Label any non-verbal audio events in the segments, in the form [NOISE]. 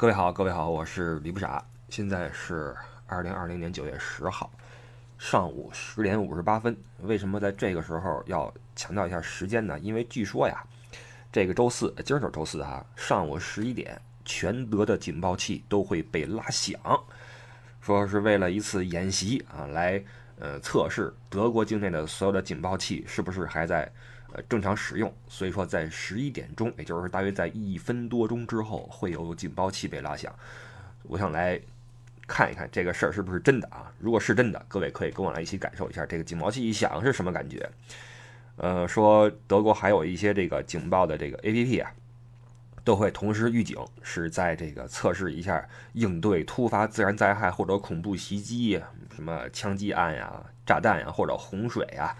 各位好，各位好，我是李不傻，现在是二零二零年九月十号上午十点五十八分。为什么在这个时候要强调一下时间呢？因为据说呀，这个周四，今儿就是周四哈，上午十一点，全德的警报器都会被拉响，说是为了一次演习啊，来呃测试德国境内的所有的警报器是不是还在。呃，正常使用，所以说在十一点钟，也就是大约在一分多钟之后，会有警报器被拉响。我想来看一看这个事儿是不是真的啊？如果是真的，各位可以跟我来一起感受一下这个警报器一响是什么感觉。呃，说德国还有一些这个警报的这个 APP 啊，都会同时预警，是在这个测试一下应对突发自然灾害或者恐怖袭击，什么枪击案呀、炸弹呀或者洪水呀。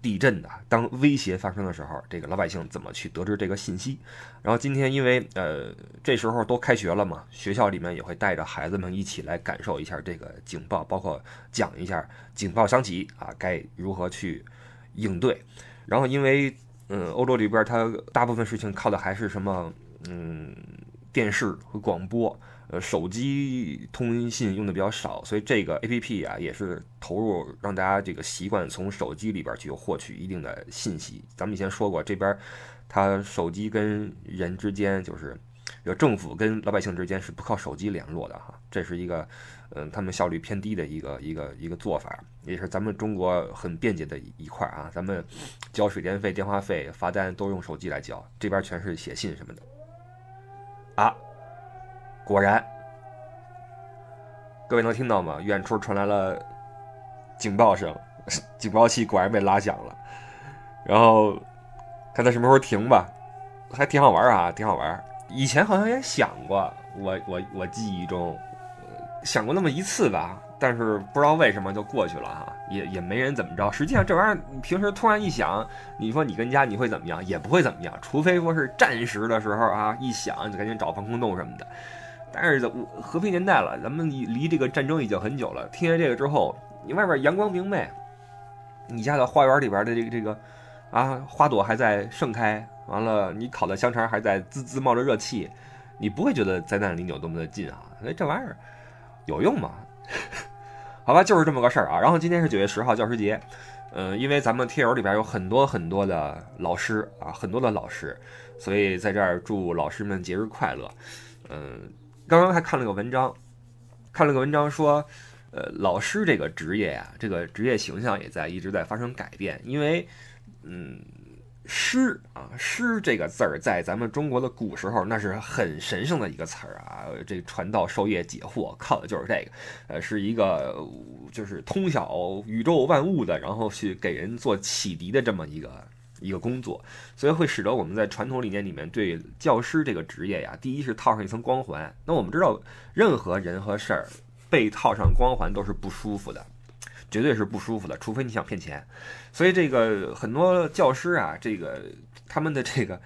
地震的，当威胁发生的时候，这个老百姓怎么去得知这个信息？然后今天因为呃这时候都开学了嘛，学校里面也会带着孩子们一起来感受一下这个警报，包括讲一下警报响起啊该如何去应对。然后因为嗯欧洲里边它大部分事情靠的还是什么嗯电视和广播。呃，手机通信用的比较少，所以这个 A P P 啊也是投入让大家这个习惯从手机里边去获取一定的信息。咱们以前说过，这边它手机跟人之间就是有政府跟老百姓之间是不靠手机联络的哈，这是一个嗯他们效率偏低的一个一个一个做法，也是咱们中国很便捷的一块啊。咱们交水电费、电话费、罚单都用手机来交，这边全是写信什么的。果然，各位能听到吗？远处传来了警报声，[LAUGHS] 警报器果然被拉响了。然后看它什么时候停吧，还挺好玩啊，挺好玩。以前好像也想过，我我我记忆中想过那么一次吧，但是不知道为什么就过去了哈，也也没人怎么着。实际上这玩意儿平时突然一响，你说你跟家你会怎么样？也不会怎么样，除非说是战时的时候啊，一响就赶紧找防空洞什么的。但是和平年代了，咱们离这个战争已经很久了。听见这个之后，你外边阳光明媚，你家的花园里边的这个这个啊花朵还在盛开，完了你烤的香肠还在滋滋冒着热气，你不会觉得灾难离你有多么的近啊？哎，这玩意儿有用吗？[LAUGHS] 好吧，就是这么个事儿啊。然后今天是九月十号教师节，嗯，因为咱们贴友里边有很多很多的老师啊，很多的老师，所以在这儿祝老师们节日快乐，嗯。刚刚还看了个文章，看了个文章说，呃，老师这个职业呀，这个职业形象也在一直在发生改变。因为，嗯，师啊，师这个字儿在咱们中国的古时候那是很神圣的一个词儿啊，这传道授业解惑靠的就是这个，呃，是一个就是通晓宇宙万物的，然后去给人做启迪的这么一个。一个工作，所以会使得我们在传统理念里面对教师这个职业呀，第一是套上一层光环。那我们知道，任何人和事儿被套上光环都是不舒服的，绝对是不舒服的，除非你想骗钱。所以这个很多教师啊，这个他们的这个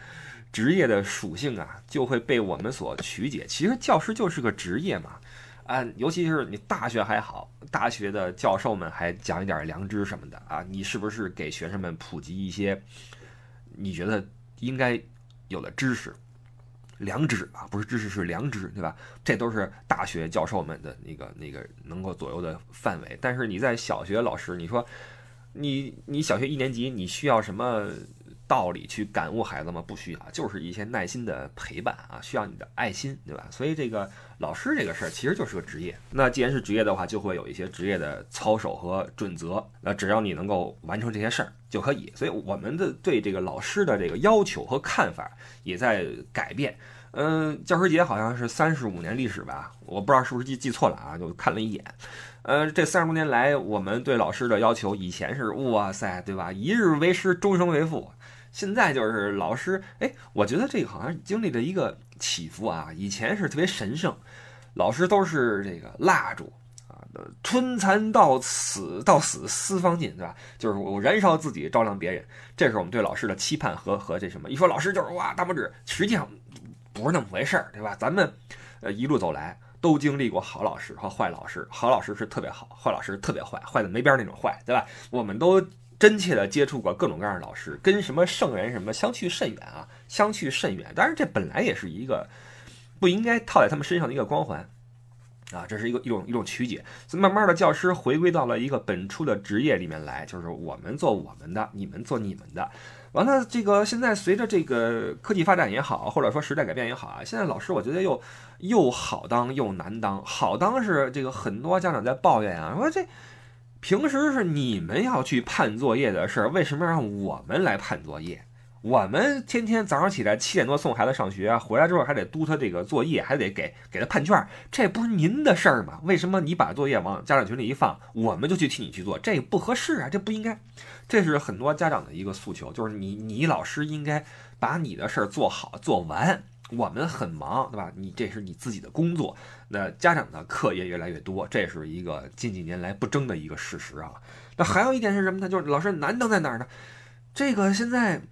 职业的属性啊，就会被我们所曲解。其实教师就是个职业嘛。啊，尤其是你大学还好，大学的教授们还讲一点良知什么的啊，你是不是给学生们普及一些你觉得应该有的知识、良知啊？不是知识，是良知，对吧？这都是大学教授们的那个那个能够左右的范围。但是你在小学老师，你说你你小学一年级，你需要什么？道理去感悟孩子吗？不需要，就是一些耐心的陪伴啊，需要你的爱心，对吧？所以这个老师这个事儿其实就是个职业。那既然是职业的话，就会有一些职业的操守和准则。那只要你能够完成这些事儿就可以。所以我们的对这个老师的这个要求和看法也在改变。嗯，教师节好像是三十五年历史吧？我不知道是不是记记错了啊？就看了一眼。呃，这三十多年来，我们对老师的要求以前是哇塞，对吧？一日为师，终生为父。现在就是老师，哎，我觉得这个好像经历了一个起伏啊。以前是特别神圣，老师都是这个蜡烛啊，春蚕到死到死丝方尽，对吧？就是我燃烧自己照亮别人，这是我们对老师的期盼和和这什么。一说老师就是哇大拇指，实际上不是那么回事儿，对吧？咱们呃一路走来都经历过好老师和坏老师，好老师是特别好，坏老师特别坏，坏的没边那种坏，对吧？我们都。真切的接触过各种各样的老师，跟什么圣人什么相去甚远啊，相去甚远。当然，这本来也是一个，不应该套在他们身上的一个光环。啊，这是一个一种一种曲解，所以慢慢的教师回归到了一个本初的职业里面来，就是我们做我们的，你们做你们的。完了，这个现在随着这个科技发展也好，或者说时代改变也好啊，现在老师我觉得又又好当又难当。好当是这个很多家长在抱怨啊，说这平时是你们要去判作业的事儿，为什么让我们来判作业？我们天天早上起来七点多送孩子上学，回来之后还得督他这个作业，还得给给他判卷，这不是您的事儿吗？为什么你把作业往家长群里一放，我们就去替你去做？这不合适啊，这不应该。这是很多家长的一个诉求，就是你你老师应该把你的事儿做好做完。我们很忙，对吧？你这是你自己的工作，那家长的课业越来越多，这是一个近几年来不争的一个事实啊。那还有一点是什么呢？就是老师难当在哪儿呢？这个现在。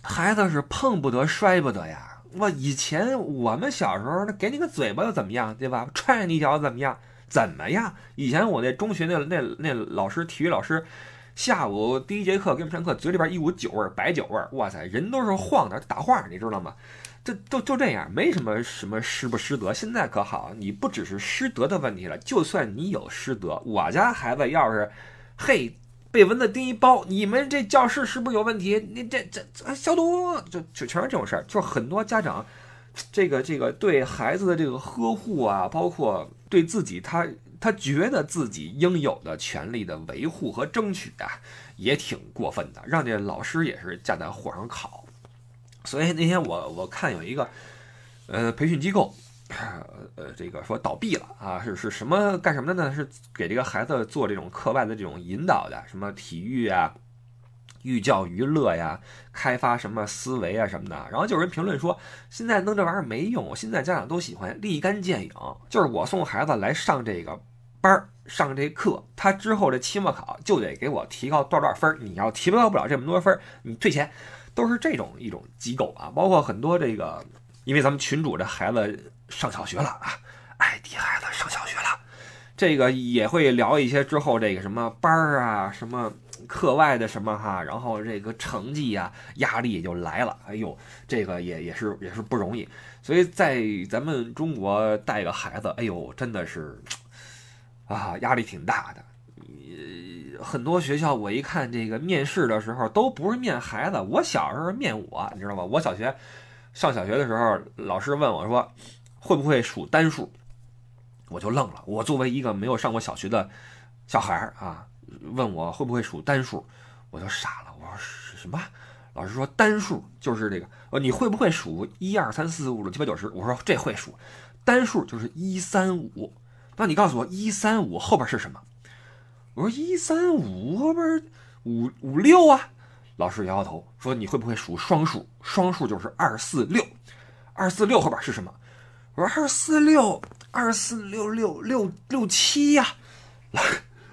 孩子是碰不得摔不得呀！我以前我们小时候，那给你个嘴巴又怎么样，对吧？踹你一脚怎么样？怎么样？以前我那中学那那那老师，体育老师，下午第一节课给我们上课，嘴里边一股酒味儿，白酒味儿，哇塞，人都是晃的，打晃，你知道吗？就就就这样，没什么什么师不师德。现在可好，你不只是师德的问题了，就算你有师德，我家孩子要是，嘿。被蚊子叮一包，你们这教室是不是有问题？你这这消毒，就就全是这种事儿。就很多家长，这个这个对孩子的这个呵护啊，包括对自己他他觉得自己应有的权利的维护和争取啊，也挺过分的，让这老师也是架在火上烤。所以那天我我看有一个呃培训机构。呃，这个说倒闭了啊，是是什么干什么的呢？是给这个孩子做这种课外的这种引导的，什么体育啊、寓教于乐呀、开发什么思维啊什么的。然后就有人评论说，现在弄这玩意儿没用，现在家长都喜欢立竿见影，就是我送孩子来上这个班儿、上这课，他之后这期末考就得给我提高多少多少分儿。你要提高不了这么多分儿，你退钱，都是这种一种机构啊。包括很多这个，因为咱们群主这孩子。上小学了啊，艾迪孩子上小学了，这个也会聊一些之后这个什么班儿啊，什么课外的什么哈，然后这个成绩呀，压力也就来了。哎呦，这个也也是也是不容易，所以在咱们中国带个孩子，哎呦，真的是啊，压力挺大的。很多学校我一看这个面试的时候都不是面孩子，我小时候面我，你知道吗？我小学上小学的时候，老师问我说。会不会数单数？我就愣了。我作为一个没有上过小学的小孩儿啊，问我会不会数单数，我就傻了。我说什么？老师说单数就是这个。呃，你会不会数一二三四五六七八九十？我说这会数。单数就是一三五。那你告诉我一三五后边是什么？我说一三五后边五五六啊。老师摇摇头说你会不会数双数？双数就是二四六。二四六后边是什么？我说二四六二四六六六六七呀，老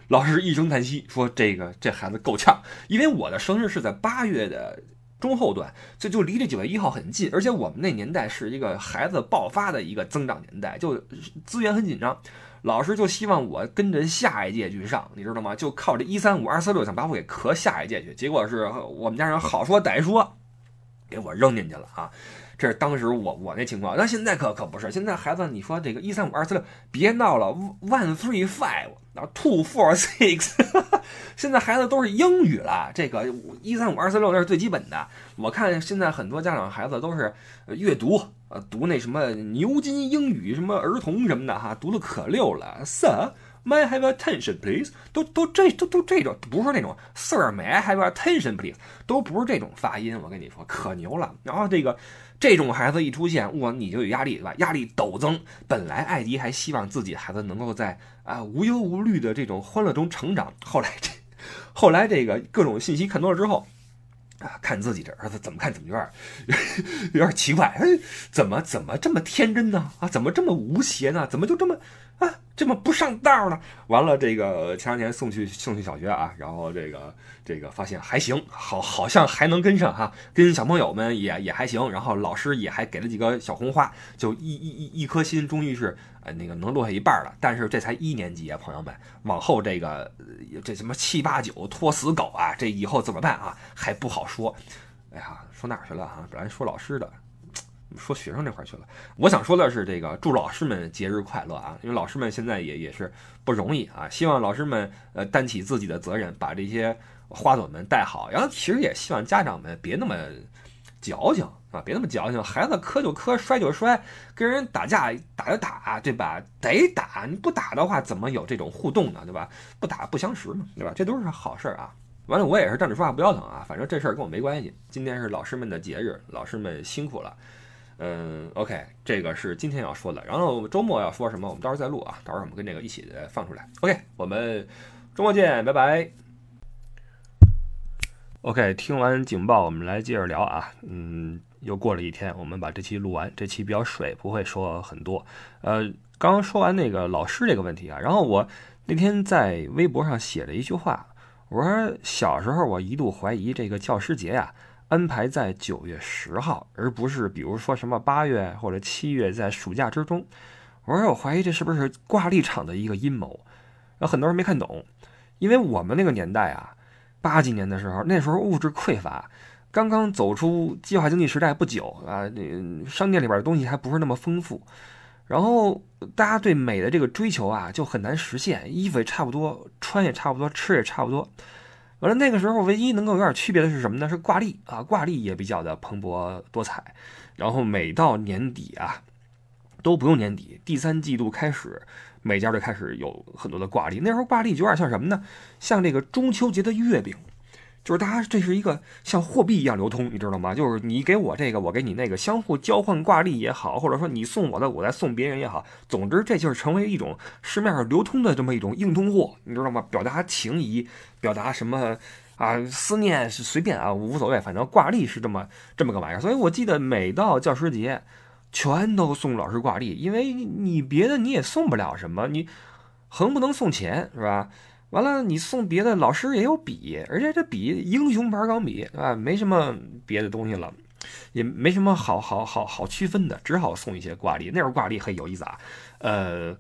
老师一声叹息说：“这个这孩子够呛，因为我的生日是在八月的中后段，这就离这九月一号很近，而且我们那年代是一个孩子爆发的一个增长年代，就资源很紧张，老师就希望我跟着下一届去上，你知道吗？就靠这一三五二四六想把我给磕下一届去，结果是我们家人好说歹说，给我扔进去了啊。”这是当时我我那情况，那现在可可不是。现在孩子，你说这个一三五二四六，别闹了，one three five，然后 two four six，[LAUGHS] 现在孩子都是英语了。这个一三五二四六那是最基本的。我看现在很多家长孩子都是阅读，呃，读那什么牛津英语什么儿童什么的哈，读的可溜了。Sir。May I have attention, please？都都这都都这种不是那种 Sir，May I have attention, please？都不是这种发音，我跟你说可牛了。然后这个这种孩子一出现，哇，你就有压力对吧？压力陡增。本来艾迪还希望自己孩子能够在啊无忧无虑的这种欢乐中成长，后来这后来这个各种信息看多了之后啊，看自己这儿子怎么看怎么有点 [LAUGHS] 有点奇怪，哎，怎么怎么这么天真呢？啊，怎么这么无邪呢？怎么就这么？啊，这么不上道呢？完了，这个前两天送去送去小学啊，然后这个这个发现还行，好好像还能跟上哈，跟小朋友们也也还行，然后老师也还给了几个小红花，就一一一一颗心，终于是呃那个能落下一半了。但是这才一年级啊，朋友们，往后这个这什么七八九拖死狗啊，这以后怎么办啊？还不好说。哎呀，说哪去了哈？本来说老师的。[LAUGHS] 说学生这块去了。我想说的是，这个祝老师们节日快乐啊！因为老师们现在也也是不容易啊，希望老师们呃担起自己的责任，把这些花朵们带好。然后其实也希望家长们别那么矫情啊，别那么矫情，孩子磕就磕，摔就摔，跟人打架打就打，对吧？得打，你不打的话怎么有这种互动呢？对吧？不打不相识嘛，对吧？这都是好事儿啊。完了，我也是站着说话不腰疼啊，反正这事儿跟我没关系。今天是老师们的节日，老师们辛苦了。嗯，OK，这个是今天要说的。然后周末要说什么，我们到时候再录啊，到时候我们跟这个一起放出来。OK，我们周末见，拜拜。OK，听完警报，我们来接着聊啊。嗯，又过了一天，我们把这期录完。这期比较水，不会说很多。呃，刚刚说完那个老师这个问题啊，然后我那天在微博上写了一句话。我说小时候我一度怀疑这个教师节呀安排在九月十号，而不是比如说什么八月或者七月在暑假之中。我说我怀疑这是不是挂历场的一个阴谋？有很多人没看懂，因为我们那个年代啊，八几年的时候，那时候物质匮乏，刚刚走出计划经济时代不久啊，那商店里边的东西还不是那么丰富。然后大家对美的这个追求啊，就很难实现。衣服也差不多，穿也差不多，吃也差不多。完了，那个时候唯一能够有点区别的是什么呢？是挂历啊，挂历也比较的蓬勃多彩。然后每到年底啊，都不用年底，第三季度开始，每家就开始有很多的挂历。那时候挂历就有点像什么呢？像这个中秋节的月饼。就是大家这是一个像货币一样流通，你知道吗？就是你给我这个，我给你那个，相互交换挂历也好，或者说你送我的，我再送别人也好，总之这就是成为一种市面上流通的这么一种硬通货，你知道吗？表达情谊，表达什么啊？思念是随便啊，无所谓，反正挂历是这么这么个玩意儿。所以我记得每到教师节，全都送老师挂历，因为你别的你也送不了什么，你横不能送钱，是吧？完了，你送别的老师也有笔，而且这笔英雄牌钢笔，啊？没什么别的东西了，也没什么好好好好区分的，只好送一些挂历。那时候挂历很有意思啊，呃，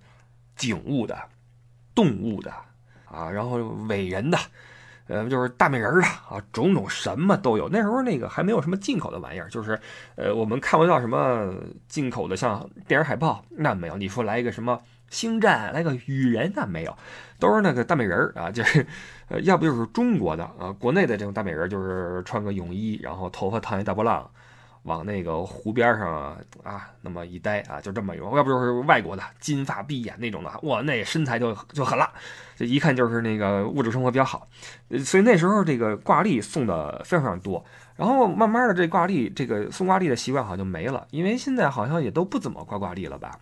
景物的、动物的啊，然后伟人的，呃，就是大美人的啊，种种什么都有。那时候那个还没有什么进口的玩意儿，就是呃，我们看不到什么进口的，像电影海报那没有。你说来一个什么？星战来个雨人那没有，都是那个大美人儿啊，[LAUGHS] 就是，呃，要不就是中国的啊，国内的这种大美人就是穿个泳衣，然后头发烫一大波浪，往那个湖边上啊那么一待啊，就这么一种，要不就是外国的金发碧眼那种的，哇，那身材就就狠了，这一看就是那个物质生活比较好，所以那时候这个挂历送的非常非常多，然后慢慢的这挂历这个送挂历的习惯好像就没了，因为现在好像也都不怎么挂挂历了吧。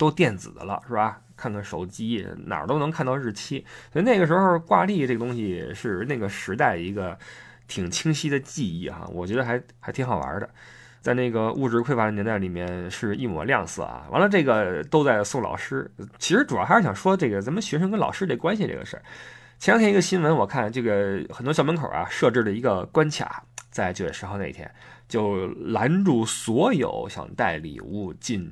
都电子的了，是吧？看看手机，哪儿都能看到日期。所以那个时候挂历这个东西是那个时代一个挺清晰的记忆哈，我觉得还还挺好玩的。在那个物质匮乏的年代里面是一抹亮色啊。完了，这个都在送老师，其实主要还是想说这个咱们学生跟老师这关系这个事儿。前两天一个新闻，我看这个很多校门口啊设置了一个关卡，在九月十号那一天就拦住所有想带礼物进。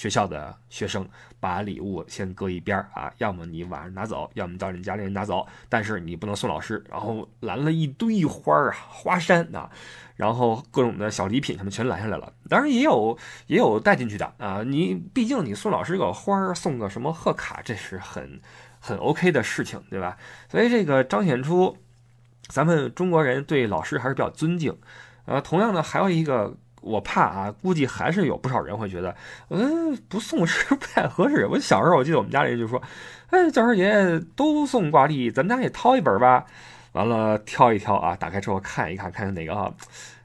学校的学生把礼物先搁一边儿啊，要么你晚上拿走，要么到你家里人拿走，但是你不能送老师。然后拦了一堆花儿啊，花山啊，然后各种的小礼品什么全拦下来了。当然也有也有带进去的啊，你毕竟你送老师个花儿，送个什么贺卡，这是很很 OK 的事情，对吧？所以这个彰显出咱们中国人对老师还是比较尊敬。呃，同样的还有一个。我怕啊，估计还是有不少人会觉得，嗯，不送是不太合适。我小时候我记得我们家里人就说，哎，教师节都送挂历，咱家也掏一本吧。完了挑一挑啊，打开之后看一看，看看哪个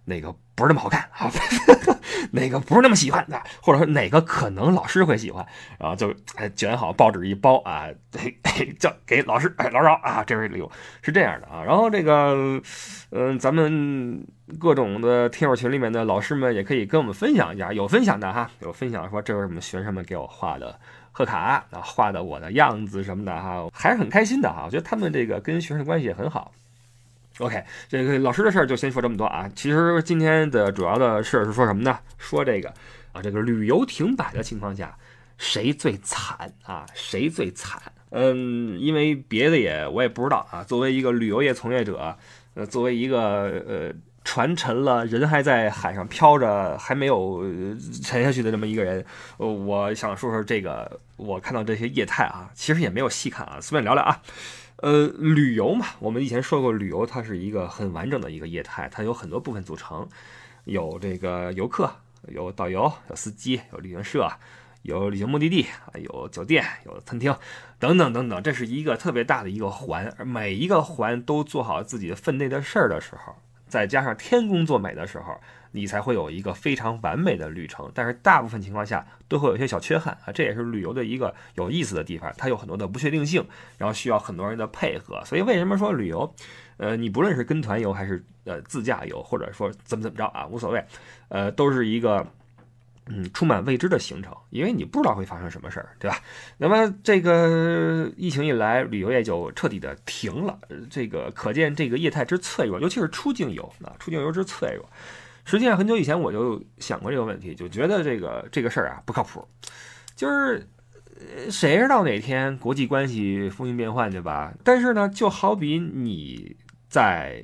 哪个不是那么好看啊，[LAUGHS] 哪个不是那么喜欢的，或者说哪个可能老师会喜欢，然后就卷好报纸一包啊，[LAUGHS] 叫给老师，哎，老师啊，这位礼物是这样的啊。然后这个，嗯，咱们。各种的听友群里面的老师们也可以跟我们分享一下，有分享的哈，有分享说这是我们学生们给我画的贺卡啊，画的我的样子什么的哈，还是很开心的哈。我觉得他们这个跟学生关系也很好。OK，这个老师的事儿就先说这么多啊。其实今天的主要的事儿是说什么呢？说这个啊，这个旅游停摆的情况下，谁最惨啊？谁最惨？嗯，因为别的也我也不知道啊。作为一个旅游业从业者，呃，作为一个呃。船沉了，人还在海上漂着，还没有沉下去的这么一个人。呃，我想说说这个，我看到这些业态啊，其实也没有细看啊，随便聊聊啊。呃，旅游嘛，我们以前说过，旅游它是一个很完整的一个业态，它有很多部分组成，有这个游客，有导游，有司机，有旅行社。有旅行目的地，有酒店，有餐厅，等等等等，这是一个特别大的一个环，而每一个环都做好自己分内的事儿的时候，再加上天公作美的时候，你才会有一个非常完美的旅程。但是大部分情况下都会有一些小缺憾啊，这也是旅游的一个有意思的地方，它有很多的不确定性，然后需要很多人的配合。所以为什么说旅游，呃，你不论是跟团游还是呃自驾游，或者说怎么怎么着啊，无所谓，呃，都是一个。嗯，充满未知的行程，因为你不知道会发生什么事儿，对吧？那么这个疫情一来，旅游业就彻底的停了。这个可见这个业态之脆弱，尤其是出境游啊，出境游之脆弱。实际上很久以前我就想过这个问题，就觉得这个这个事儿啊不靠谱。就是谁知道哪天国际关系风云变幻，对吧？但是呢，就好比你在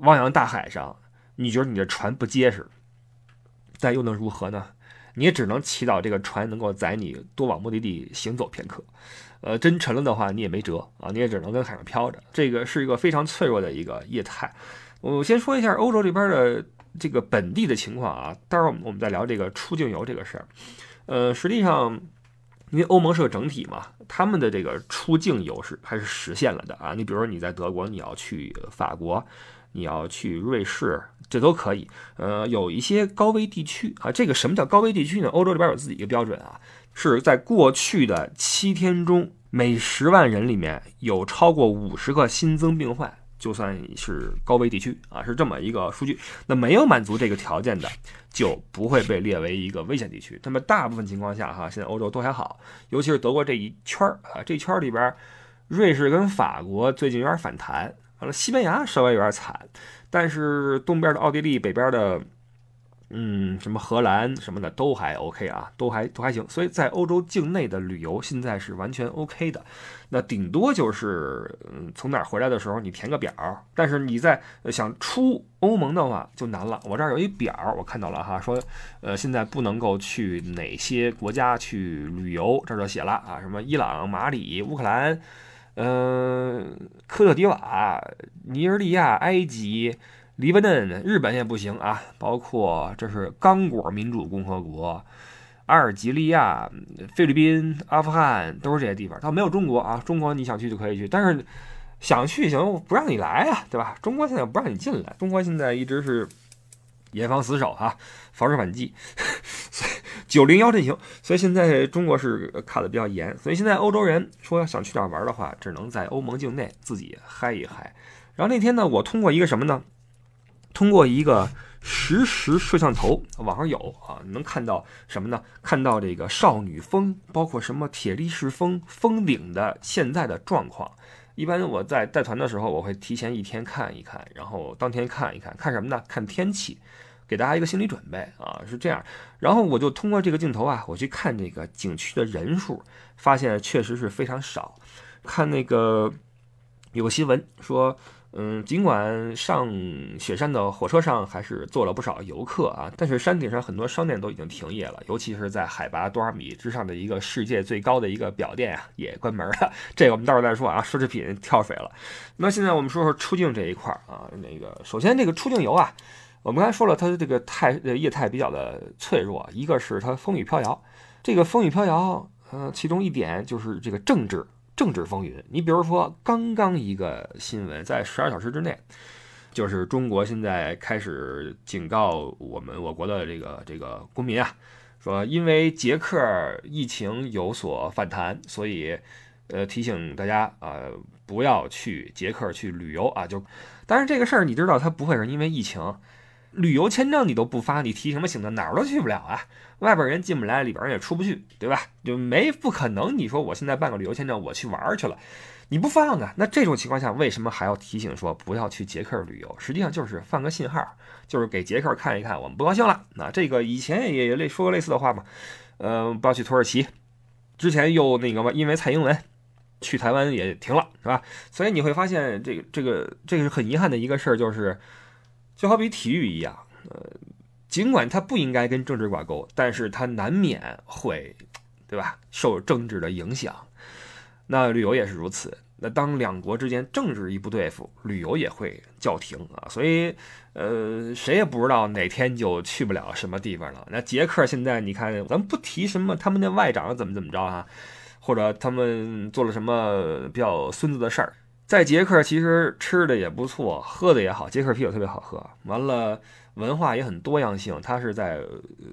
汪洋大海上，你觉得你的船不结实。但又能如何呢？你也只能祈祷这个船能够载你多往目的地行走片刻。呃，真沉了的话，你也没辙啊，你也只能跟海上漂着。这个是一个非常脆弱的一个业态。我先说一下欧洲这边的这个本地的情况啊，待会儿我们再聊这个出境游这个事儿。呃，实际上，因为欧盟是个整体嘛，他们的这个出境游是还是实现了的啊。你比如说你在德国，你要去法国。你要去瑞士，这都可以。呃，有一些高危地区啊，这个什么叫高危地区呢？欧洲这边有自己一个标准啊，是在过去的七天中，每十万人里面有超过五十个新增病患，就算是高危地区啊，是这么一个数据。那没有满足这个条件的，就不会被列为一个危险地区。那么大部分情况下哈，现在欧洲都还好，尤其是德国这一圈儿啊，这一圈儿里边，瑞士跟法国最近有点反弹。完了，西班牙稍微有点惨，但是东边的奥地利，北边的，嗯，什么荷兰什么的都还 OK 啊，都还都还行。所以在欧洲境内的旅游现在是完全 OK 的。那顶多就是，嗯，从哪儿回来的时候你填个表，但是你在想出欧盟的话就难了。我这儿有一表，我看到了哈，说，呃，现在不能够去哪些国家去旅游，这儿就写了啊，什么伊朗、马里、乌克兰。嗯，科特迪瓦、尼日利亚、埃及、黎巴嫩、日本也不行啊，包括这是刚果民主共和国、阿尔及利亚、菲律宾、阿富汗，都是这些地方。它没有中国啊，中国你想去就可以去，但是想去行不让你来啊，对吧？中国现在不让你进来，中国现在一直是严防死守哈，防止反击。[LAUGHS] 九零幺阵型，所以现在中国是卡的比较严，所以现在欧洲人说想去哪玩的话，只能在欧盟境内自己嗨一嗨。然后那天呢，我通过一个什么呢？通过一个实时摄像头，网上有啊，能看到什么呢？看到这个少女峰，包括什么铁力士峰峰顶的现在的状况。一般我在带团的时候，我会提前一天看一看，然后当天看一看，看什么呢？看天气。给大家一个心理准备啊，是这样。然后我就通过这个镜头啊，我去看这个景区的人数，发现确实是非常少。看那个有个新闻说，嗯，尽管上雪山的火车上还是坐了不少游客啊，但是山顶上很多商店都已经停业了，尤其是在海拔多少米之上的一个世界最高的一个表店啊，也关门了。这个我们到时候再说啊，奢侈品跳水了。那现在我们说说出境这一块啊，那个首先这个出境游啊。我们刚才说了，它的这个态呃业态比较的脆弱，一个是它风雨飘摇，这个风雨飘摇，呃，其中一点就是这个政治政治风云。你比如说，刚刚一个新闻，在十二小时之内，就是中国现在开始警告我们我国的这个这个公民啊，说因为捷克疫情有所反弹，所以呃提醒大家啊不要去捷克去旅游啊。就，但是这个事儿你知道，它不会是因为疫情。旅游签证你都不发，你提什么醒的？哪儿都去不了啊！外边人进不来，里边人也出不去，对吧？就没不可能。你说我现在办个旅游签证，我去玩去了，你不放啊？那这种情况下，为什么还要提醒说不要去捷克旅游？实际上就是放个信号，就是给捷克看一看，我们不高兴了。那这个以前也类说过类似的话嘛，呃，不要去土耳其。之前又那个嘛，因为蔡英文去台湾也停了，是吧？所以你会发现，这个这个这个是很遗憾的一个事儿，就是。就好比体育一样，呃，尽管它不应该跟政治挂钩，但是它难免会，对吧？受政治的影响。那旅游也是如此。那当两国之间政治一不对付，旅游也会叫停啊。所以，呃，谁也不知道哪天就去不了什么地方了。那捷克现在你看，咱不提什么他们的外长怎么怎么着啊，或者他们做了什么比较孙子的事儿。在捷克，其实吃的也不错，喝的也好，捷克啤酒特别好喝。完了，文化也很多样性。它是在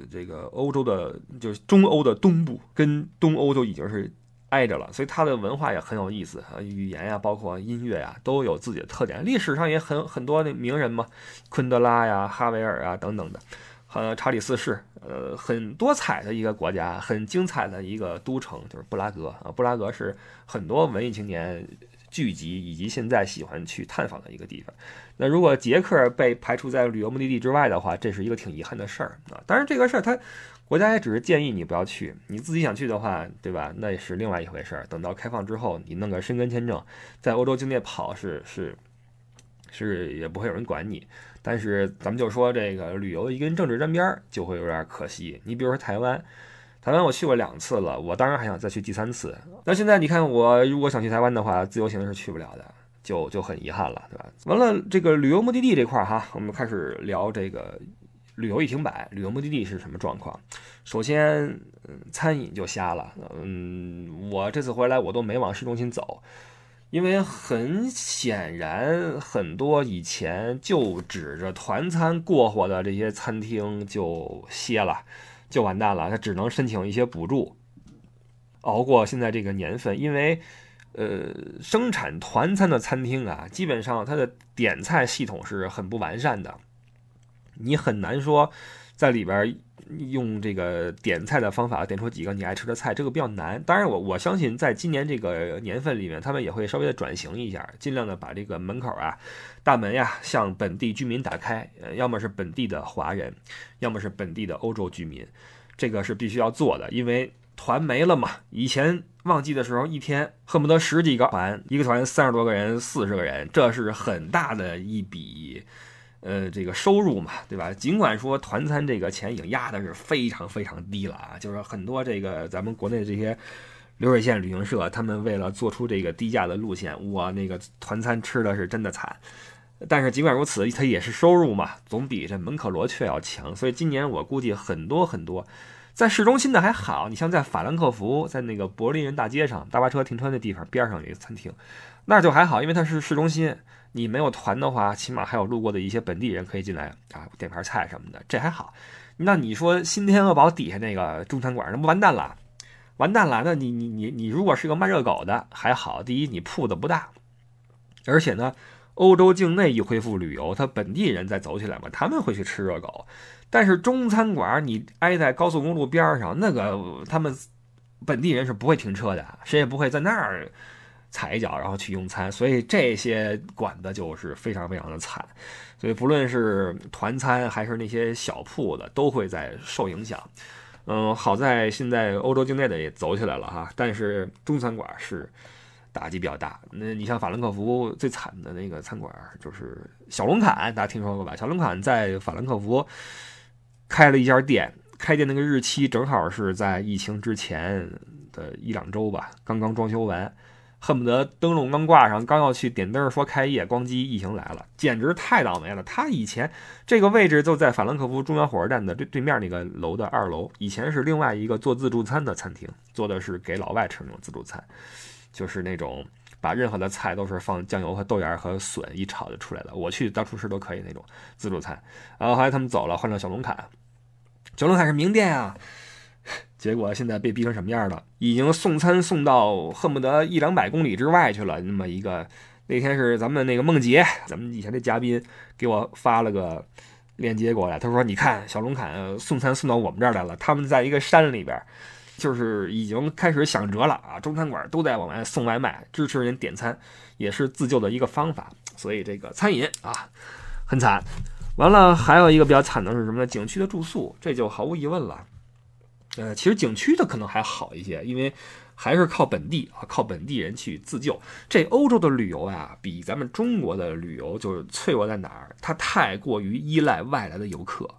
这个欧洲的，就是中欧的东部，跟东欧都已经是挨着了，所以它的文化也很有意思啊，语言呀，包括音乐呀，都有自己的特点。历史上也很很多的名人嘛，昆德拉呀、哈维尔啊等等的，呃，查理四世，呃，很多彩的一个国家，很精彩的一个都城，就是布拉格啊。布拉格是很多文艺青年。聚集以及现在喜欢去探访的一个地方。那如果捷克被排除在旅游目的地之外的话，这是一个挺遗憾的事儿啊。当然，这个事儿他国家也只是建议你不要去，你自己想去的话，对吧？那也是另外一回事儿。等到开放之后，你弄个申根签证，在欧洲境内跑是是是也不会有人管你。但是咱们就说这个旅游一跟政治沾边儿，就会有点可惜。你比如说台湾。台湾我去过两次了，我当然还想再去第三次。那现在你看，我如果想去台湾的话，自由行是去不了的，就就很遗憾了，对吧？完了，这个旅游目的地这块儿哈，我们开始聊这个旅游一停摆，旅游目的地是什么状况？首先，嗯，餐饮就瞎了。嗯，我这次回来我都没往市中心走，因为很显然，很多以前就指着团餐过活的这些餐厅就歇了。就完蛋了，他只能申请一些补助，熬过现在这个年份。因为，呃，生产团餐的餐厅啊，基本上它的点菜系统是很不完善的，你很难说在里边用这个点菜的方法点出几个你爱吃的菜，这个比较难。当然，我我相信在今年这个年份里面，他们也会稍微的转型一下，尽量的把这个门口啊、大门呀向本地居民打开，要么是本地的华人，要么是本地的欧洲居民。这个是必须要做的，因为团没了嘛。以前旺季的时候，一天恨不得十几个团，一个团三十多个人、四十个人，这是很大的一笔，呃，这个收入嘛，对吧？尽管说团餐这个钱已经压的是非常非常低了啊，就是很多这个咱们国内的这些流水线旅行社，他们为了做出这个低价的路线，我那个团餐吃的是真的惨。但是尽管如此，它也是收入嘛，总比这门可罗雀要强。所以今年我估计很多很多，在市中心的还好，你像在法兰克福，在那个柏林人大街上大巴车停车那地方边上有一个餐厅，那就还好，因为它是市中心。你没有团的话，起码还有路过的一些本地人可以进来啊，点盘菜什么的，这还好。那你说新天鹅堡底下那个中餐馆，那不完蛋了，完蛋了。那你你你你如果是个卖热狗的还好，第一你铺子不大，而且呢。欧洲境内一恢复旅游，他本地人再走起来嘛，他们会去吃热狗。但是中餐馆你挨在高速公路边上，那个他们本地人是不会停车的，谁也不会在那儿踩一脚然后去用餐。所以这些馆子就是非常非常的惨。所以不论是团餐还是那些小铺子，都会在受影响。嗯，好在现在欧洲境内的也走起来了哈，但是中餐馆是。打击比较大。那你像法兰克福最惨的那个餐馆就是小龙坎，大家听说过吧？小龙坎在法兰克福开了一家店，开店那个日期正好是在疫情之前的一两周吧，刚刚装修完，恨不得灯笼刚挂上，刚要去点灯说开业，咣叽，疫情来了，简直太倒霉了。他以前这个位置就在法兰克福中央火车站的对对面那个楼的二楼，以前是另外一个做自助餐的餐厅，做的是给老外吃那种自助餐。就是那种把任何的菜都是放酱油和豆芽和笋一炒就出来了。我去当厨师都可以那种自助餐。然后后来他们走了，换成小龙坎。小龙坎是名店啊，结果现在被逼成什么样了？已经送餐送到恨不得一两百公里之外去了。那么一个那天是咱们那个梦杰，咱们以前的嘉宾给我发了个链接过来，他说：“你看小龙坎送餐送到我们这儿来了，他们在一个山里边。”就是已经开始想辙了啊！中餐馆都在往外送外卖，支持人点餐也是自救的一个方法。所以这个餐饮啊很惨。完了，还有一个比较惨的是什么呢？景区的住宿，这就毫无疑问了。呃，其实景区的可能还好一些，因为还是靠本地啊，靠本地人去自救。这欧洲的旅游啊，比咱们中国的旅游就是脆弱在哪儿？它太过于依赖外来的游客。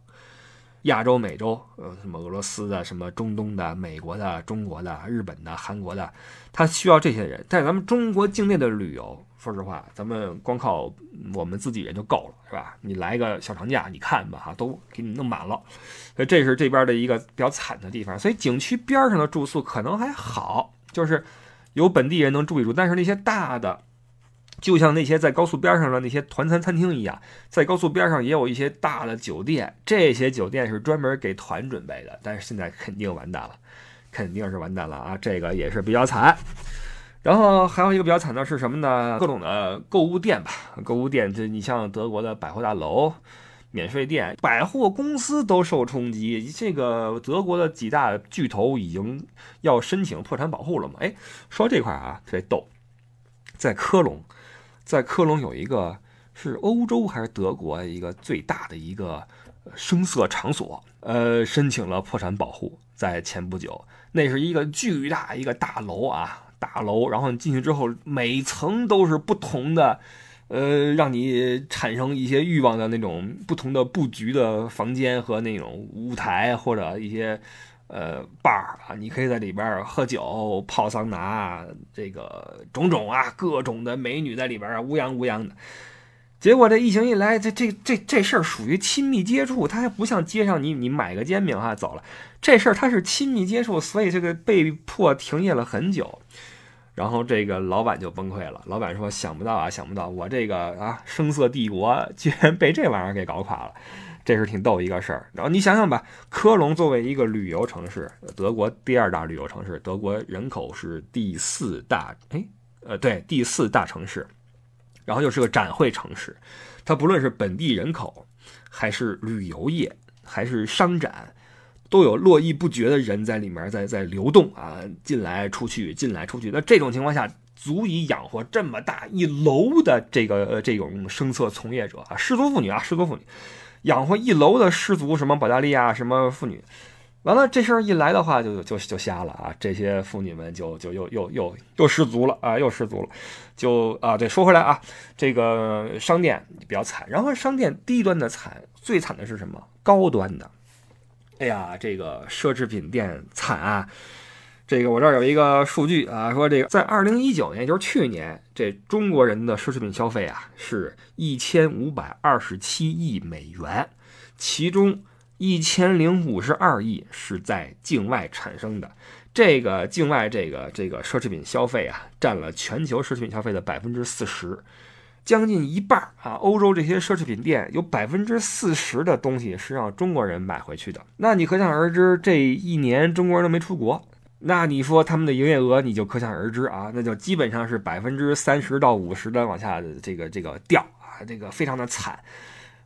亚洲、美洲，呃，什么俄罗斯的、什么中东的、美国的、中国的、日本的、韩国的，他需要这些人。但是咱们中国境内的旅游，说实话，咱们光靠我们自己人就够了，是吧？你来个小长假，你看吧，哈，都给你弄满了。所以这是这边的一个比较惨的地方。所以景区边上的住宿可能还好，就是有本地人能住一住。但是那些大的。就像那些在高速边上的那些团餐餐厅一样，在高速边上也有一些大的酒店，这些酒店是专门给团准备的。但是现在肯定完蛋了，肯定是完蛋了啊！这个也是比较惨。然后还有一个比较惨的是什么呢？各种的购物店吧，购物店，这你像德国的百货大楼、免税店、百货公司都受冲击。这个德国的几大巨头已经要申请破产保护了嘛？哎，说这块啊，特别逗，在科隆。在科隆有一个是欧洲还是德国一个最大的一个声色场所，呃，申请了破产保护。在前不久，那是一个巨大一个大楼啊，大楼，然后你进去之后，每层都是不同的，呃，让你产生一些欲望的那种不同的布局的房间和那种舞台或者一些。呃，bar 啊，你可以在里边喝酒、泡桑拿，这个种种啊，各种的美女在里边啊，乌泱乌泱的。结果这疫情一来，这这这这事儿属于亲密接触，它还不像街上你你买个煎饼哈走了，这事儿它是亲密接触，所以这个被迫停业了很久。然后这个老板就崩溃了，老板说：“想不到啊，想不到，我这个啊声色帝国居然被这玩意儿给搞垮了。”这是挺逗一个事儿，然后你想想吧，科隆作为一个旅游城市，德国第二大旅游城市，德国人口是第四大，哎，呃，对，第四大城市，然后又是个展会城市，它不论是本地人口，还是旅游业，还是商展，都有络绎不绝的人在里面在在流动啊，进来出去，进来出去。那这种情况下，足以养活这么大一楼的这个这种声色从业者啊，失足妇女啊，失足妇女。养活一楼的失足，什么保加利亚什么妇女，完了这事儿一来的话，就就就瞎了啊！这些妇女们就就又又又又失足了啊，又失足了，就啊，对，说回来啊，这个商店比较惨，然后商店低端的惨，最惨的是什么？高端的，哎呀，这个奢侈品店惨啊！这个我这儿有一个数据啊，说这个在二零一九年，就是去年，这中国人的奢侈品消费啊是一千五百二十七亿美元，其中一千零五十二亿是在境外产生的。这个境外这个这个奢侈品消费啊，占了全球奢侈品消费的百分之四十，将近一半啊。欧洲这些奢侈品店有百分之四十的东西是让中国人买回去的。那你可想而知，这一年中国人都没出国。那你说他们的营业额，你就可想而知啊，那就基本上是百分之三十到五十的往下这个这个掉啊，这个非常的惨。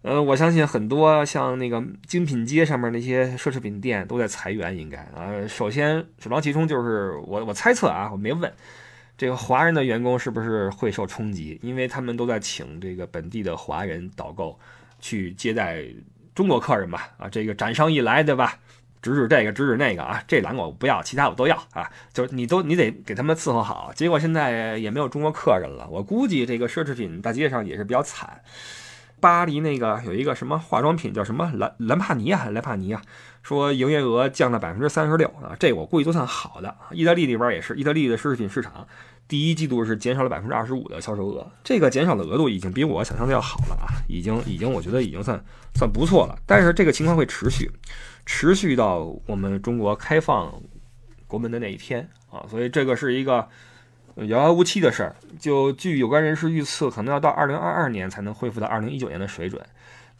呃，我相信很多像那个精品街上面那些奢侈品店都在裁员，应该啊。首先首当其冲就是我我猜测啊，我没问这个华人的员工是不是会受冲击，因为他们都在请这个本地的华人导购去接待中国客人嘛啊，这个展商一来，对吧？指指这个，指指那个啊，这两个我不要，其他我都要啊，就是你都你得给他们伺候好。结果现在也没有中国客人了，我估计这个奢侈品大街上也是比较惨。巴黎那个有一个什么化妆品叫什么兰兰帕尼啊，兰帕尼啊，说营业额降了百分之三十六啊，这我估计都算好的。意大利里边也是，意大利的奢侈品市场第一季度是减少了百分之二十五的销售额，这个减少的额度已经比我想象的要好了啊，已经已经我觉得已经算算不错了。但是这个情况会持续。持续到我们中国开放国门的那一天啊，所以这个是一个遥遥无期的事儿。就据有关人士预测，可能要到二零二二年才能恢复到二零一九年的水准，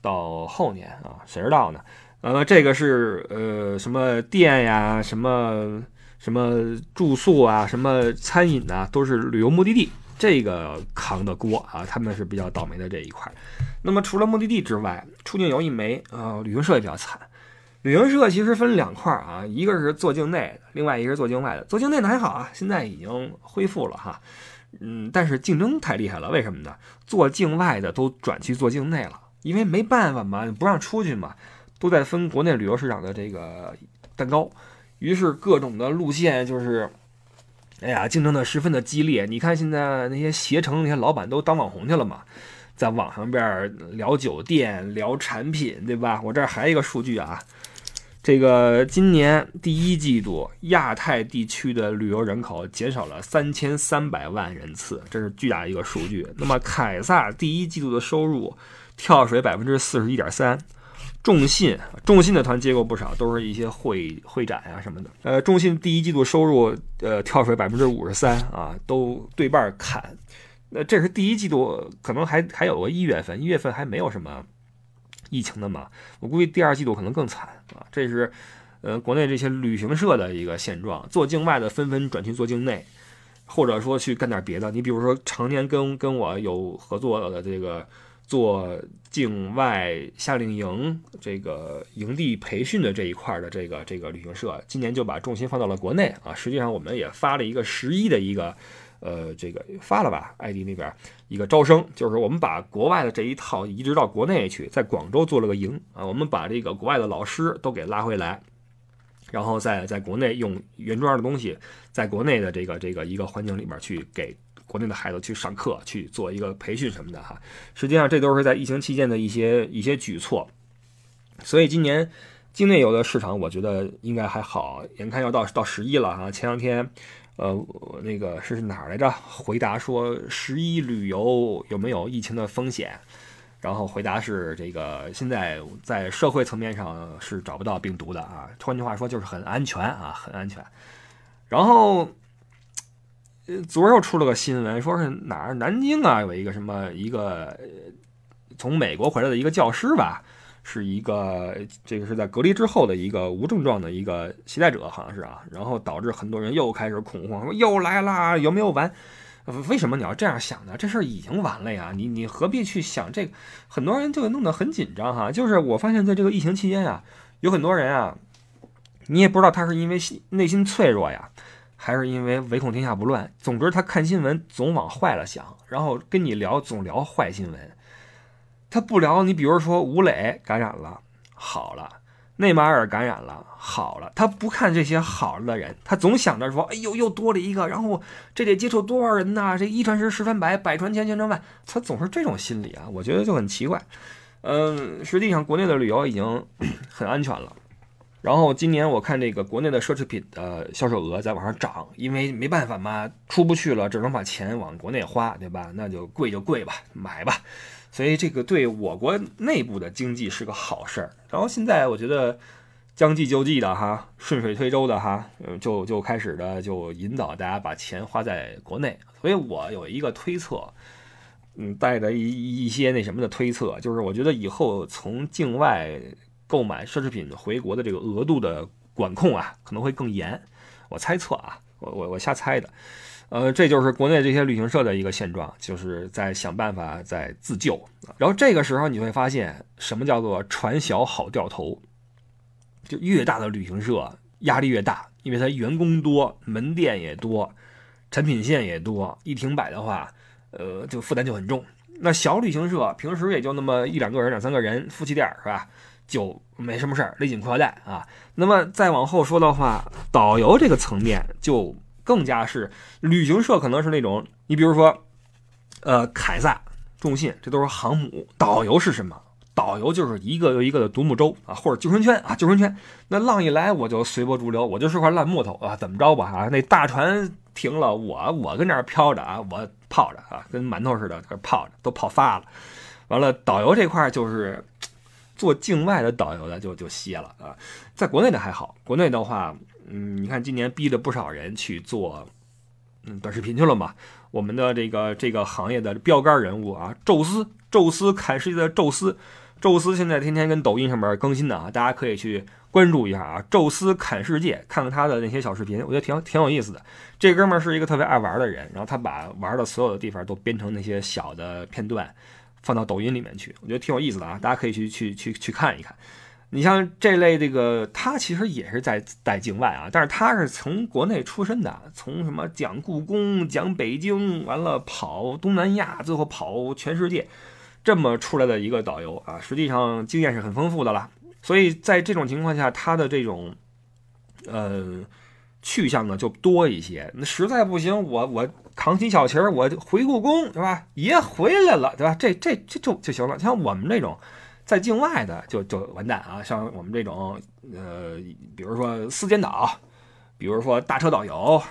到后年啊，谁知道呢？呃，这个是呃什么店呀，什么什么住宿啊，什么餐饮啊，都是旅游目的地，这个扛的锅啊，他们是比较倒霉的这一块。那么除了目的地之外，出境游一枚啊，旅行社也比较惨。旅行社其实分两块儿啊，一个是做境内的，另外一个是做境外的。做境内的还好啊，现在已经恢复了哈，嗯，但是竞争太厉害了，为什么呢？做境外的都转去做境内了，因为没办法嘛，不让出去嘛，都在分国内旅游市场的这个蛋糕。于是各种的路线就是，哎呀，竞争的十分的激烈。你看现在那些携程那些老板都当网红去了嘛，在网上边聊酒店、聊产品，对吧？我这儿还有一个数据啊。这个今年第一季度亚太地区的旅游人口减少了三千三百万人次，这是巨大一个数据。那么凯撒第一季度的收入跳水百分之四十一点三，众信众信的团接过不少，都是一些会会展啊什么的。呃，众信第一季度收入呃跳水百分之五十三啊，都对半砍。那这是第一季度，可能还还有个一月份，一月份还没有什么。疫情的嘛，我估计第二季度可能更惨啊！这是，呃，国内这些旅行社的一个现状，做境外的纷纷转去做境内，或者说去干点别的。你比如说，常年跟跟我有合作的这个做境外夏令营、这个营地培训的这一块的这个这个旅行社，今年就把重心放到了国内啊。实际上，我们也发了一个十一的一个。呃，这个发了吧？ID 那边一个招生，就是我们把国外的这一套移植到国内去，在广州做了个营啊，我们把这个国外的老师都给拉回来，然后在在国内用原装的东西，在国内的这个这个一个环境里面去给国内的孩子去上课，去做一个培训什么的哈。实际上这都是在疫情期间的一些一些举措，所以今年境内游的市场我觉得应该还好，眼看要到到十一了哈，前两天。呃，那个是哪儿来着？回答说十一旅游有没有疫情的风险？然后回答是这个，现在在社会层面上是找不到病毒的啊。换句话说就是很安全啊，很安全。然后，昨儿又出了个新闻，说是哪儿？南京啊，有一个什么一个从美国回来的一个教师吧。是一个，这个是在隔离之后的一个无症状的一个携带者，好像是啊，然后导致很多人又开始恐慌，说又来啦，有没有完？为什么你要这样想呢？这事儿已经完了呀，你你何必去想这个？很多人就弄得很紧张哈。就是我发现，在这个疫情期间啊，有很多人啊，你也不知道他是因为心内心脆弱呀，还是因为唯恐天下不乱。总之，他看新闻总往坏了想，然后跟你聊总聊坏新闻。他不聊你，比如说吴磊感染了，好了；内马尔感染了，好了。他不看这些好了的人，他总想着说：“哎呦，又多了一个，然后这得接触多少人呐？这一传十，十传百，百传千，千传万。”他总是这种心理啊，我觉得就很奇怪。嗯，实际上国内的旅游已经很安全了。然后今年我看这个国内的奢侈品的销售额在往上涨，因为没办法嘛，出不去了，只能把钱往国内花，对吧？那就贵就贵吧，买吧。所以这个对我国内部的经济是个好事儿。然后现在我觉得将计就计的哈，顺水推舟的哈，就就开始的就引导大家把钱花在国内。所以我有一个推测，嗯，带着一一些那什么的推测，就是我觉得以后从境外购买奢侈品回国的这个额度的管控啊，可能会更严。我猜测啊，我我我瞎猜的。呃，这就是国内这些旅行社的一个现状，就是在想办法在自救。然后这个时候你会发现，什么叫做船小好掉头？就越大的旅行社压力越大，因为它员工多，门店也多，产品线也多，一停摆的话，呃，就负担就很重。那小旅行社平时也就那么一两个人、两三个人，夫妻店是吧？就没什么事儿，勒紧裤腰带啊。那么再往后说的话，导游这个层面就。更加是旅行社，可能是那种你比如说，呃，凯撒、众信，这都是航母。导游是什么？导游就是一个又一个的独木舟啊，或者救生圈啊，救生圈。那浪一来，我就随波逐流，我就是块烂木头啊，怎么着吧啊？那大船停了，我我跟那儿飘着啊，我泡着啊，跟馒头似的这泡着，都泡发了。完了，导游这块就是做境外的导游的就就歇了啊，在国内的还好，国内的话。嗯，你看今年逼着不少人去做，嗯，短视频去了嘛。我们的这个这个行业的标杆人物啊，宙斯，宙斯砍世界的宙斯，宙斯现在天天跟抖音上面更新的啊，大家可以去关注一下啊。宙斯砍世界，看看他的那些小视频，我觉得挺挺有意思的。这哥们儿是一个特别爱玩的人，然后他把玩的所有的地方都编成那些小的片段，放到抖音里面去，我觉得挺有意思的啊，大家可以去去去去看一看。你像这类这个，他其实也是在在境外啊，但是他是从国内出身的，从什么讲故宫、讲北京，完了跑东南亚，最后跑全世界，这么出来的一个导游啊，实际上经验是很丰富的了。所以在这种情况下，他的这种呃，去向呢就多一些。那实在不行，我我扛起小旗儿，我回故宫，对吧？爷回来了，对吧？这这这就就行了。像我们这种在境外的，就就完蛋啊！像我们这种，呃，比如说司监导，比如说大车导游。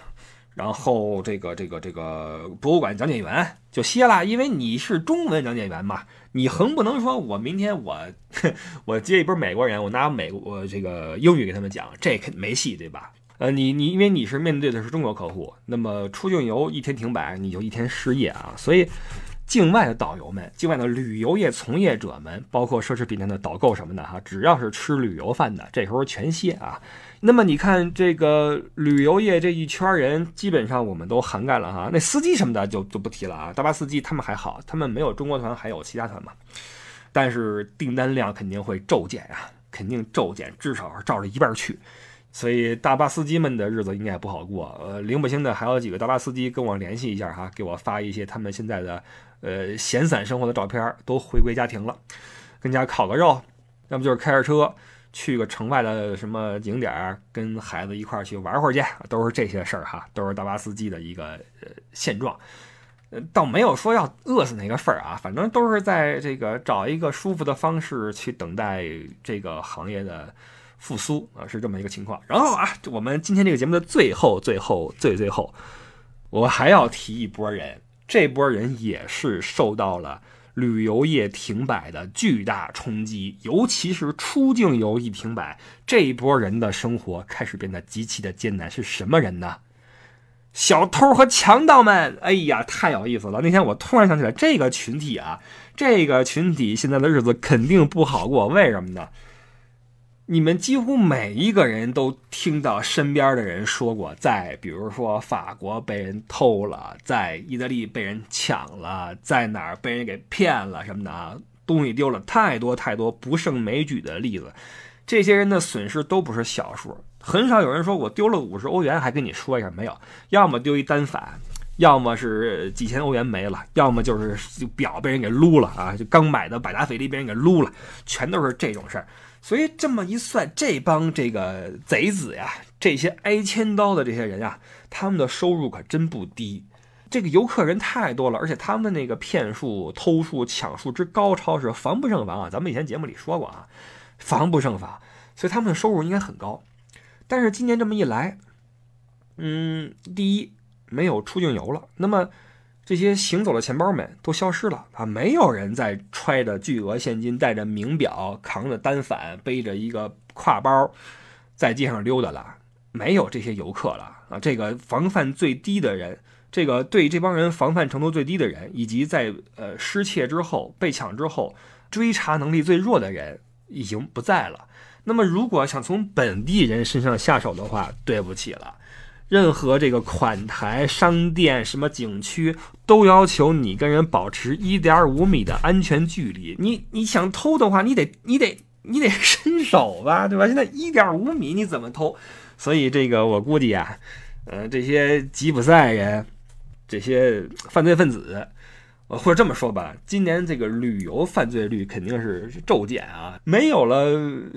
然后这个这个这个博物馆讲解员就歇了，因为你是中文讲解员嘛，你横不能说我明天我 [LAUGHS] 我接一波美国人，我拿美国这个英语给他们讲，这肯没戏，对吧？呃，你你因为你是面对的是中国客户，那么出境游一天停摆，你就一天失业啊，所以。境外的导游们，境外的旅游业从业者们，包括奢侈品店的导购什么的哈，只要是吃旅游饭的，这时候全歇啊。那么你看这个旅游业这一圈人，基本上我们都涵盖了哈。那司机什么的就就不提了啊，大巴司机他们还好，他们没有中国团，还有其他团嘛。但是订单量肯定会骤减啊，肯定骤减，至少是照着一半去。所以大巴司机们的日子应该也不好过。呃，零不星的还有几个大巴司机跟我联系一下哈，给我发一些他们现在的。呃，闲散生活的照片都回归家庭了，跟家烤个肉，要不就是开着车去个城外的什么景点，跟孩子一块儿去玩会儿去，都是这些事儿哈，都是大巴司机的一个呃现状。呃，倒没有说要饿死那个份儿啊，反正都是在这个找一个舒服的方式去等待这个行业的复苏啊，是这么一个情况。然后啊，我们今天这个节目的最后、最后、最最后，我还要提一波人。这波人也是受到了旅游业停摆的巨大冲击，尤其是出境游一停摆，这一波人的生活开始变得极其的艰难。是什么人呢？小偷和强盗们！哎呀，太有意思了！那天我突然想起来，这个群体啊，这个群体现在的日子肯定不好过。为什么呢？你们几乎每一个人都听到身边的人说过，在比如说法国被人偷了，在意大利被人抢了，在哪儿被人给骗了什么的啊，东西丢了，太多太多不胜枚举的例子。这些人的损失都不是小数，很少有人说我丢了五十欧元还跟你说一下没有，要么丢一单反，要么是几千欧元没了，要么就是表被人给撸了啊，就刚买的百达翡丽被人给撸了，全都是这种事儿。所以这么一算，这帮这个贼子呀，这些挨千刀的这些人啊，他们的收入可真不低。这个游客人太多了，而且他们那个骗术、偷术、抢术之高超是防不胜防啊！咱们以前节目里说过啊，防不胜防。所以他们的收入应该很高。但是今年这么一来，嗯，第一没有出境游了，那么。这些行走的钱包们都消失了啊！没有人再揣着巨额现金、带着名表、扛着单反、背着一个挎包在街上溜达了。没有这些游客了啊！这个防范最低的人，这个对这帮人防范程度最低的人，以及在呃失窃之后、被抢之后追查能力最弱的人已经不在了。那么，如果想从本地人身上下手的话，对不起了。任何这个款台、商店、什么景区，都要求你跟人保持一点五米的安全距离。你你想偷的话，你得你得你得伸手吧，[LAUGHS] 对吧？现在一点五米你怎么偷？所以这个我估计啊，呃，这些吉普赛人，这些犯罪分子。呃，或者这么说吧，今年这个旅游犯罪率肯定是骤减啊，没有了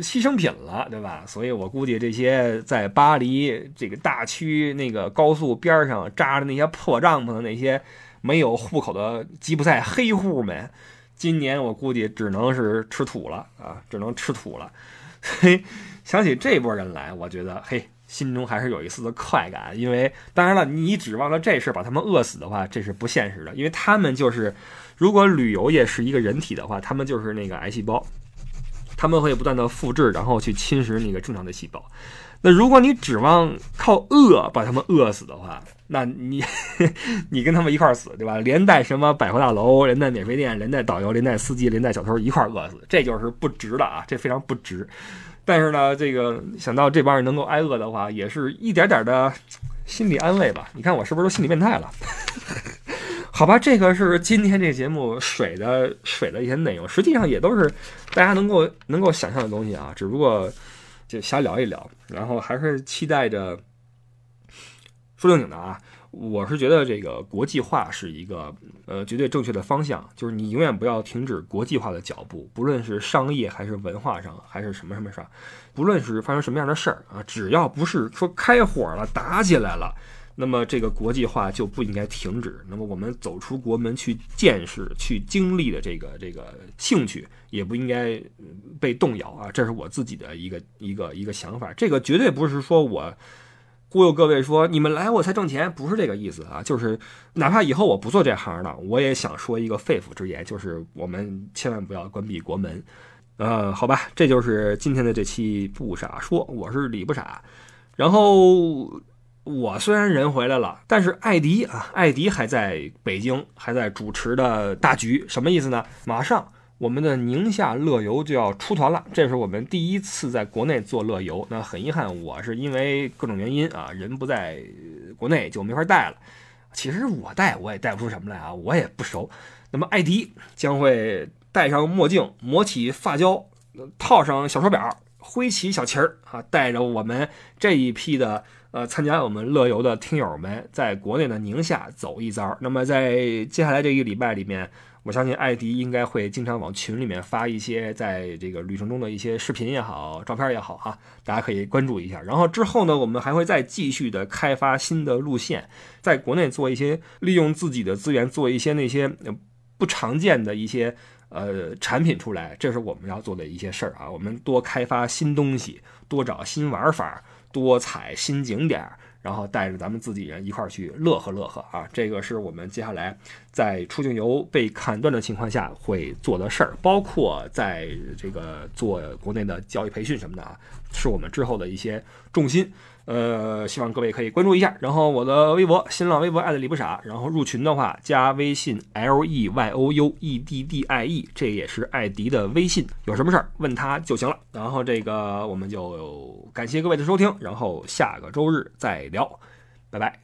牺牲品了，对吧？所以我估计这些在巴黎这个大区那个高速边上扎着那些破帐篷的那些没有户口的吉普赛黑户们，今年我估计只能是吃土了啊，只能吃土了。[LAUGHS] 嘿，想起这波人来，我觉得嘿。心中还是有一丝的快感，因为当然了，你指望着这事把他们饿死的话，这是不现实的。因为他们就是，如果旅游业是一个人体的话，他们就是那个癌细胞，他们会不断的复制，然后去侵蚀那个正常的细胞。那如果你指望靠饿把他们饿死的话，那你 [LAUGHS] 你跟他们一块死，对吧？连带什么百货大楼，连带免税店，连带导游，连带司机，连带小偷一块饿死，这就是不值的啊！这非常不值。但是呢，这个想到这帮人能够挨饿的话，也是一点点的心理安慰吧。你看我是不是都心理变态了？[LAUGHS] 好吧，这个是今天这节目水的水的一些内容，实际上也都是大家能够能够想象的东西啊，只不过就瞎聊一聊。然后还是期待着说正经的啊，我是觉得这个国际化是一个呃绝对正确的方向，就是你永远不要停止国际化的脚步，不论是商业还是文化上，还是什么什么上，不论是发生什么样的事儿啊，只要不是说开火了、打起来了。那么这个国际化就不应该停止。那么我们走出国门去见识、去经历的这个这个兴趣，也不应该被动摇啊！这是我自己的一个一个一个想法。这个绝对不是说我忽悠各位说你们来我才挣钱，不是这个意思啊！就是哪怕以后我不做这行了，我也想说一个肺腑之言，就是我们千万不要关闭国门。呃，好吧，这就是今天的这期不傻说，我是李不傻，然后。我虽然人回来了，但是艾迪啊，艾迪还在北京，还在主持的大局，什么意思呢？马上我们的宁夏乐游就要出团了，这是我们第一次在国内做乐游。那很遗憾，我是因为各种原因啊，人不在国内就没法带了。其实我带我也带不出什么来啊，我也不熟。那么艾迪将会戴上墨镜，抹起发胶，套上小手表，挥起小旗儿啊，带着我们这一批的。呃，参加我们乐游的听友们，在国内的宁夏走一遭。那么，在接下来这一个礼拜里面，我相信艾迪应该会经常往群里面发一些在这个旅程中的一些视频也好，照片也好哈，大家可以关注一下。然后之后呢，我们还会再继续的开发新的路线，在国内做一些利用自己的资源，做一些那些不常见的一些呃产品出来，这是我们要做的一些事儿啊。我们多开发新东西，多找新玩法。多彩新景点，然后带着咱们自己人一块儿去乐呵乐呵啊！这个是我们接下来在出境游被砍断的情况下会做的事儿，包括在这个做国内的教育培训什么的啊，是我们之后的一些重心。呃，希望各位可以关注一下，然后我的微博、新浪微博艾特李不傻，然后入群的话加微信 l e y o u e d d i e，这也是艾迪的微信，有什么事儿问他就行了。然后这个我们就感谢各位的收听，然后下个周日再聊，拜拜。